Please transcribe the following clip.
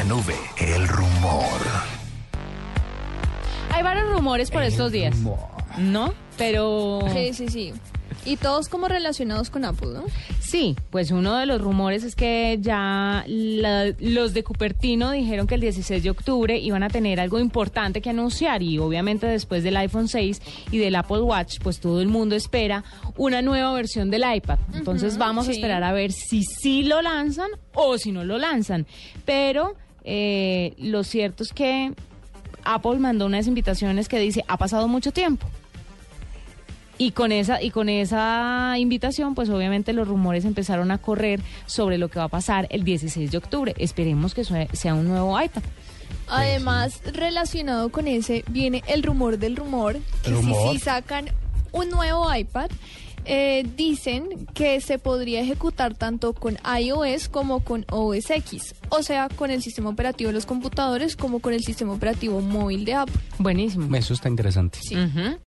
La nube, el rumor. Hay varios rumores por estos días. ¿No? Pero. Sí, sí, sí. Y todos como relacionados con Apple, ¿no? Sí, pues uno de los rumores es que ya la- los de Cupertino dijeron que el 16 de octubre iban a tener algo importante que anunciar y obviamente después del iPhone 6 y del Apple Watch, pues todo el mundo espera una nueva versión del iPad. Entonces vamos a esperar a ver si sí lo lanzan o si no lo lanzan. Pero eh, lo cierto es que Apple mandó unas invitaciones que dice, ha pasado mucho tiempo. Y con esa y con esa invitación, pues obviamente los rumores empezaron a correr sobre lo que va a pasar el 16 de octubre. Esperemos que sea un nuevo iPad. Además, relacionado con ese, viene el rumor del rumor, que si sí sacan un nuevo iPad, eh, dicen que se podría ejecutar tanto con iOS como con OS X, o sea, con el sistema operativo de los computadores como con el sistema operativo móvil de Apple. Buenísimo. Eso está interesante. Ujú.